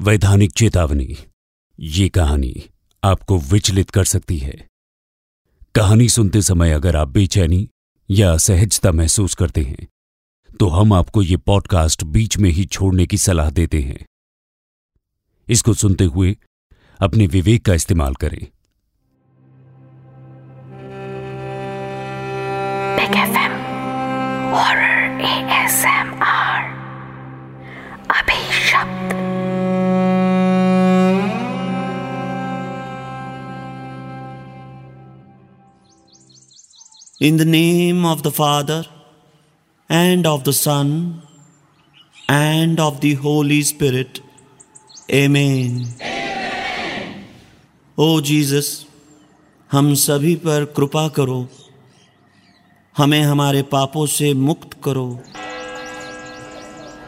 वैधानिक चेतावनी। ये कहानी आपको विचलित कर सकती है। कहानी सुनते समय अगर आप बेचैनी या असहजता महसूस करते हैं तो हम आपको ये पॉडकास्ट बीच में ही छोड़ने की सलाह देते हैं। इसको सुनते हुए अपने विवेक का इस्तेमाल करें। Big FM Horror ASMR In the name of the Father, and of the Son, and of the Holy Spirit. Amen. ओ जीसस हम सभी पर कृपा करो। हमें हमारे पापों से मुक्त करो।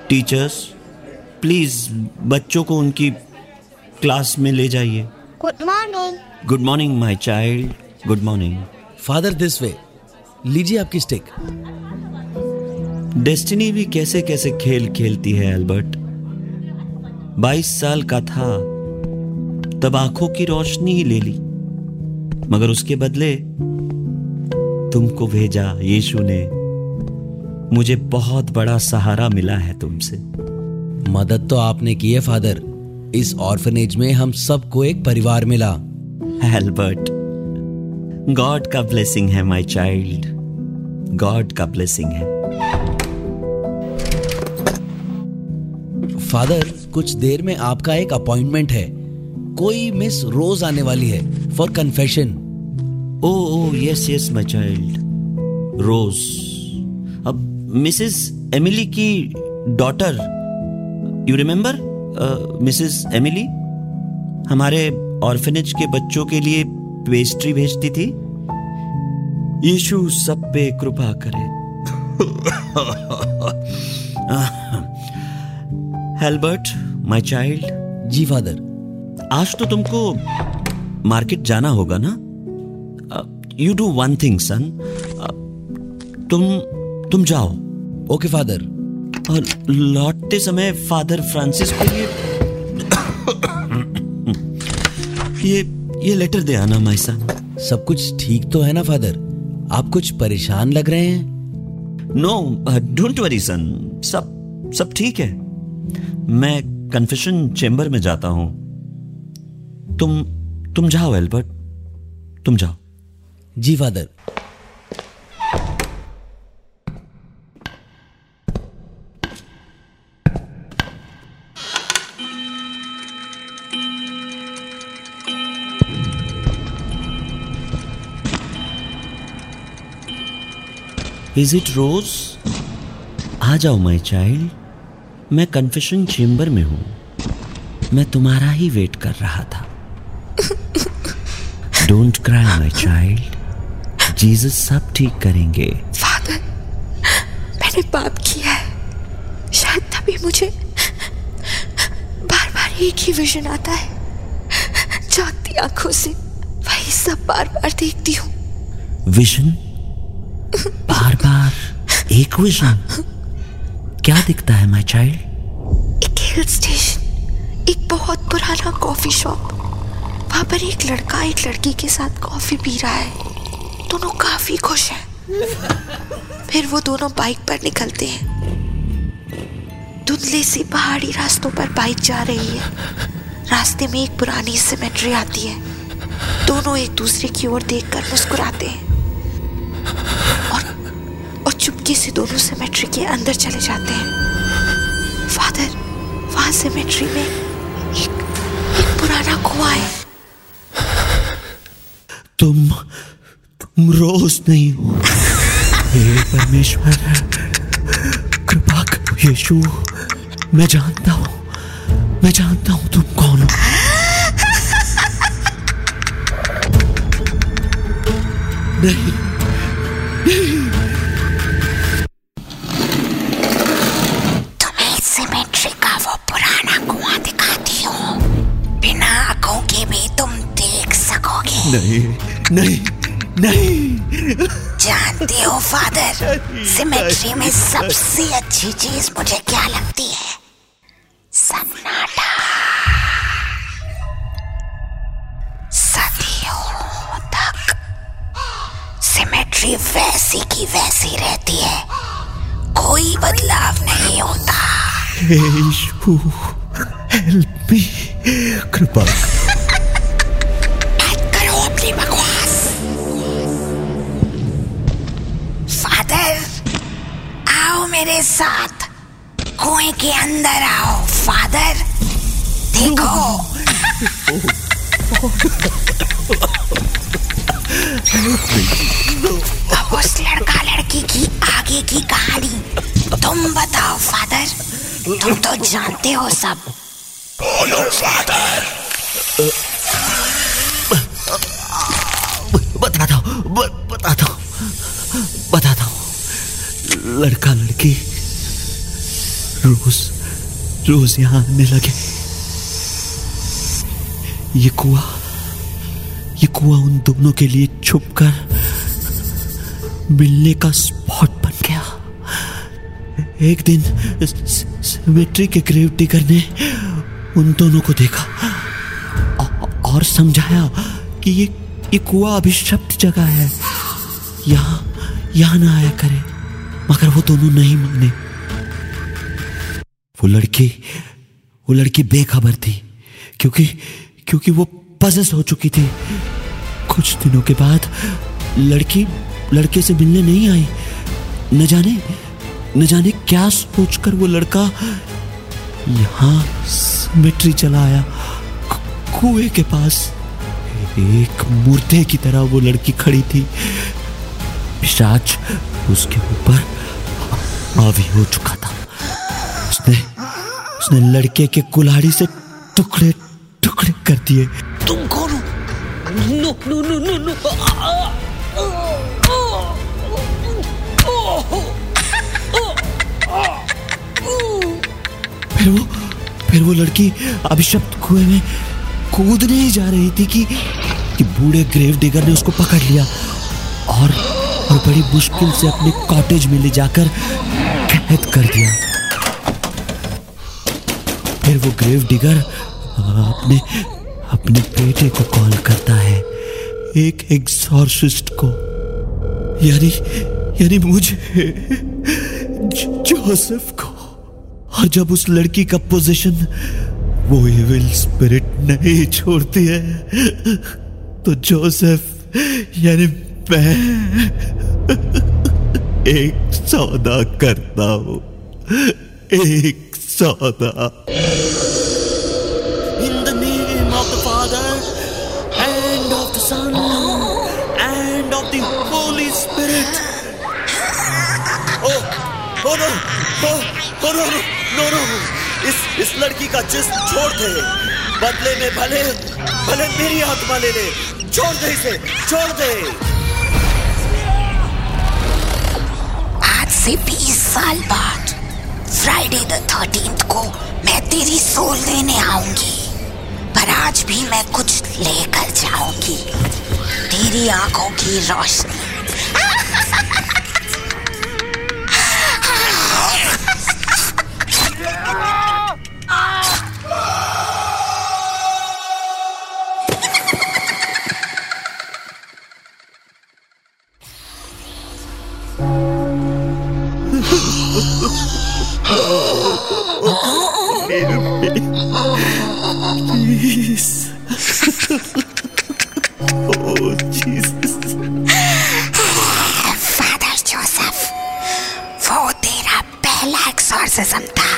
टीचर्स प्लीज़ बच्चों को उनकी क्लास में ले जाइए। Good morning good morning my child good morning father this way लीजिए आपकी स्टिक। डेस्टिनी भी कैसे कैसे खेल खेलती है अल्बर्ट। 22 साल का था तब आँखों की रोशनी ही ले ली। मगर उसके बदले तुमको भेजा यीशु ने। मुझे बहुत बड़ा सहारा मिला है तुमसे। मदद तो आपने की है फादर। इस ऑर्फनेज में हम सबको एक परिवार मिला। एल्बर्ट गॉड का ब्लेसिंग है माय चाइल्ड गॉड का ब्लेसिंग है फादर कुछ देर में आपका एक अपॉइंटमेंट है। कोई मिस रोज आने वाली है for confession O O yes yes my child Rose. अब मिसेस एमिली की daughter you remember Mrs Emily हमारे ऑर्फनेज के बच्चों के लिए पेस्ट्री भेजती थी? यीशु सब पे कृपा करे। हेल्बर्ट माय चाइल्ड जी फादर। आज तो तुमको मार्केट जाना होगा ना? You do one thing son तुम तुम जाओ। Okay father. और लौटते समय फादर फ्रांसिस को ये ये ये लेटर दे आना मायसा सब कुछ ठीक तो है ना फादर? आप कुछ परेशान लग रहे हैं? नो डोंट वरी सन सब सब ठीक है। मैं कन्फेशन चेंबर में जाता हूँ। तुम तुम जाओ एल्बर्ट तुम जाओ। जी फादर। इज़ इट रोज आ जाओ माई चाइल्ड मैं कन्फेशन चेंबर में हूँ। मैं तुम्हारा ही वेट कर रहा था। Don't cry my child Jesus सब ठीक करेंगे। फादर मैंने पाप किया है। शायद तभी मुझे बार बार एक ही विजन आता है। जागती आँखों से वही सब बार बार देखती हूँ। विजन बार बार एक विजन। क्या दिखता है माई चाइल्ड एक हिल स्टेशन एक बहुत पुराना कॉफ़ी शॉप वहाँ पर एक लड़का एक लड़की के साथ कॉफ़ी पी रहा है। दोनों काफ़ी खुश हैं। फिर वो दोनों बाइक पर निकलते हैं। धुंधले सी पहाड़ी रास्तों पर बाइक जा रही है। रास्ते में एक पुरानी सिमेट्री आती है। दोनों एक दूसरे की ओर देखकर मुस्कुराते हैं। और से दोनों सेमेट्री के अंदर चले जाते हैं। फादर वहाँ सिमेट्री में एक एक पुराना कुआँ है। तुम तुम रोज नहीं हो। हे परमेश्वर कृपा यीशु। मैं जानता हूँ, मैं जानता हूँ तुम कौन हो। नहीं तुम्हें नहीं नहीं नहीं। जानते हो फादर? सिमेट्री में सबसे अच्छी चीज़ मुझे क्या लगती है? सन्नाटा। सदियों तक। सिमेट्री वैसी की वैसी रहती है। कोई बदलाव नहीं होता। हे ईशु हेल्प मी कृपा। मेरे साथ कुएँ के अंदर आओ, फादर। देखो। अब उस लड़का लड़की की आगे की कहानी तुम बताओ, फादर। तुम तो जानते हो सब। बताता लड़का लड़की रोज रोज यहाँ आने लगे। ये कुआ ये कुआ उन दोनों के लिए छुप कर मिलने का स्पॉट बन गया। एक दिन सिमेट्री के ग्रेव डिगर ने उन दोनों को देखा। और समझाया कि ये ये कुआ अभिशप्त जगह है। यहाँ यहाँ ना आया करे। मगर वो दोनों नहीं माने। वो लड़की वो लड़की बेखबर थी, क्योंकि क्योंकि वो पजस हो चुकी थी। कुछ दिनों के बाद लड़की, लड़के से मिलने नहीं आई। न जाने न जाने क्या सोचकर वो लड़का यहाँ सिमेट्री चला आया। कुएँ के पास एक मुर्दे की तरह वो लड़की खड़ी थी। पिशाच उसके ऊपर हावी हो चुका था। उसने उसने लड़के के कुल्हाड़ी से टुकड़े टुकड़े कर दिए। तुम कौन हो? No no no no no. फिर वो फिर वो लड़की अभिशप्त कुएँ में कूदने ही जा रही थी कि कि बूढ़े ग्रेव डिगर ने उसको पकड़ लिया और और बड़ी मुश्किल से अपने कॉटेज में ले जाकर कैद कर दिया। फिर वो ग्रेव डिगर अपने अपने बेटे को कॉल करता है। एक एग्जॉर्सिस्ट को। यानी यानी मुझे जोसेफ को। और जब उस लड़की का पोजीशन वो इविल स्पिरिट नहीं छोड़ती है तो जोसेफ, यानी मैं एक सौदा करता हूँ। एक सौदा। In the name of the father and of the son and of the Holy Spirit O O no no no no इस इस लड़की का जिस्म छोड़ दे। बदले में भले भले मेरी आत्मा ले ले। छोड़ दे इसे, छोड़ दे। से 20 साल बाद फ्राइडे द थर्टीन को मैं तेरी सोल लेने आऊँगी। पर आज भी मैं कुछ लेकर जाऊँगी। तेरी आँखों की रोशनी। oh, Jesus. फादर जोसेफ वो तेरा पहला एक्सोर्सिज्म था।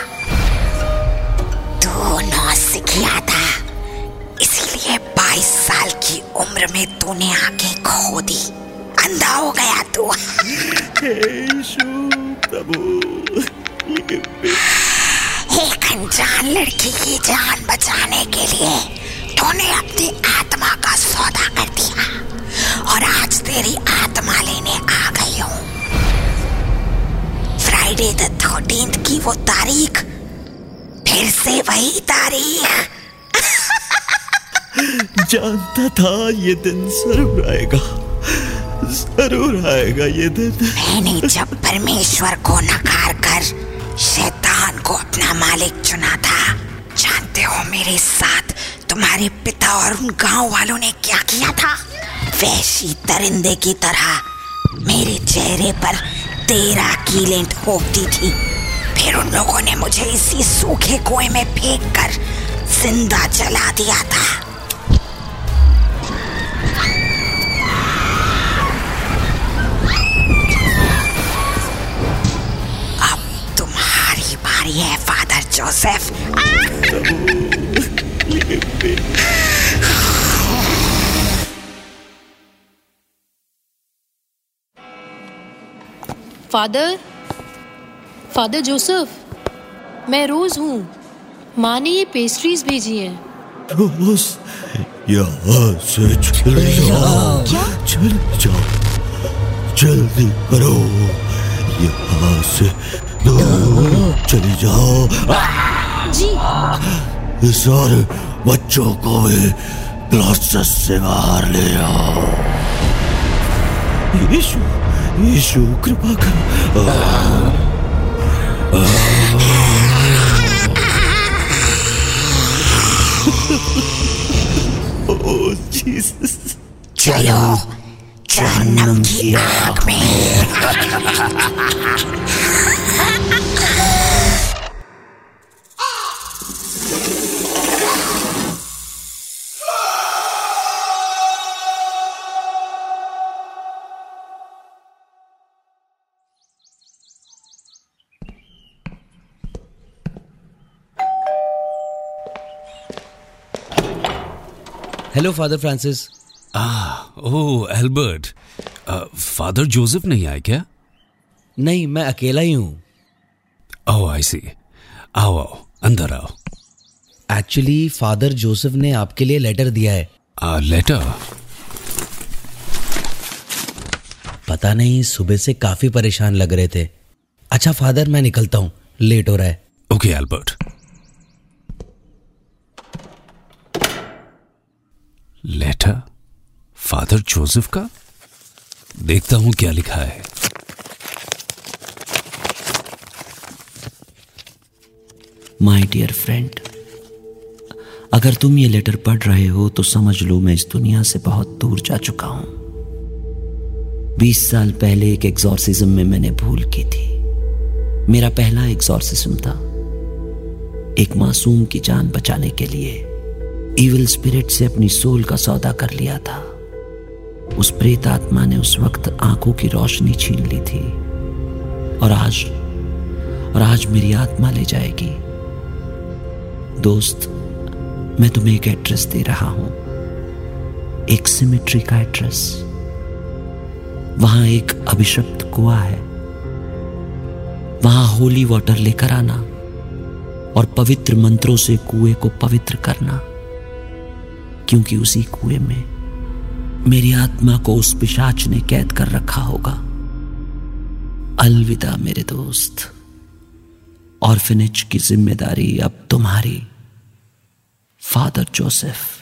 तू सीखिया था। इसीलिए 22 साल की उम्र में तूने आँखें खो दी। अंधा हो गया तू। यीशु प्रभु एक अनजान लड़की की जान बचाने के लिए तूने अपनी आत्मा का सौदा कर दिया और आज तेरी आत्मा लेने आ गई हूँ। फ्राइडे द थर्टीन की वो तारीख फिर से वही तारीख। जानता था ये दिन ज़रूर आएगा ज़रूर आएगा ये दिन। मैंने जब परमेश्वर को नकार कर शैतान को अपना मालिक चुना था जानते हो मेरे साथ तुम्हारे पिता और उन गाँव वालों ने क्या किया था? वैशी दरिंदे की तरह मेरे चेहरे पर तेरह कीलें ठोकती थी। फिर उन लोगों ने मुझे इसी सूखे कुएँ में फेंक कर ज़िंदा जला दिया था। अब तुम्हारी बारी है, father Joseph. Father father Joseph मैं रोज हूँ। माँ ने ये पेस्ट्रीज भेजी हैं। रोज? यहाँ से चल जाओ। चल जाओ। जल्दी करो। यहाँ से दूर चली जाओ। जी। इस सारे बच्चों को भी क्लासेस से बाहर ले आओ। यीशु। यीशु कृपा करो ओह जीसस चलो जहन्नम की hello father Francis oh Albert father Joseph नहीं आए क्या? नहीं मैं अकेला ही हूँ। ओह आई सी आओ आओ अंदर आओ। एक्चुअली फादर जोसेफ ने आपके लिए लेटर दिया है। लेटर पता नहीं सुबह से काफ़ी परेशान लग रहे थे। अच्छा फादर मैं निकलता हूँ। लेट हो रहा है। Okay Albert letter father Joseph का? देखता हूँ क्या लिखा है। माय डियर फ्रेंड अगर तुम ये लेटर पढ़ रहे हो तो समझ लो मैं इस दुनिया से बहुत दूर जा चुका हूँ। बीस साल पहले एक एग्जॉर्सिज्म में मैंने भूल की थी। मेरा पहला एग्जॉर्सिज्म था। एक मासूम की जान बचाने के लिए। इविल स्पिरिट से अपनी सोल का सौदा कर लिया था। उस प्रेत आत्मा ने उस वक्त आँखों की रोशनी छीन ली थी। और आज और आज मेरी आत्मा ले जाएगी। दोस्त, मैं तुम्हें एक एड्रेस दे रहा हूँ। एक सिमेट्री का एड्रेस वहाँ एक अभिशप्त कुआ है। वहाँ होली वाटर लेकर आना। और पवित्र मंत्रों से कुएँ को पवित्र करना। क्योंकि उसी कुएँ में मेरी आत्मा को उस पिशाच ने कैद कर रखा होगा। अलविदा मेरे दोस्त। ऑर्फिनेज की ज़िम्मेदारी अब तुम्हारी। Father Joseph.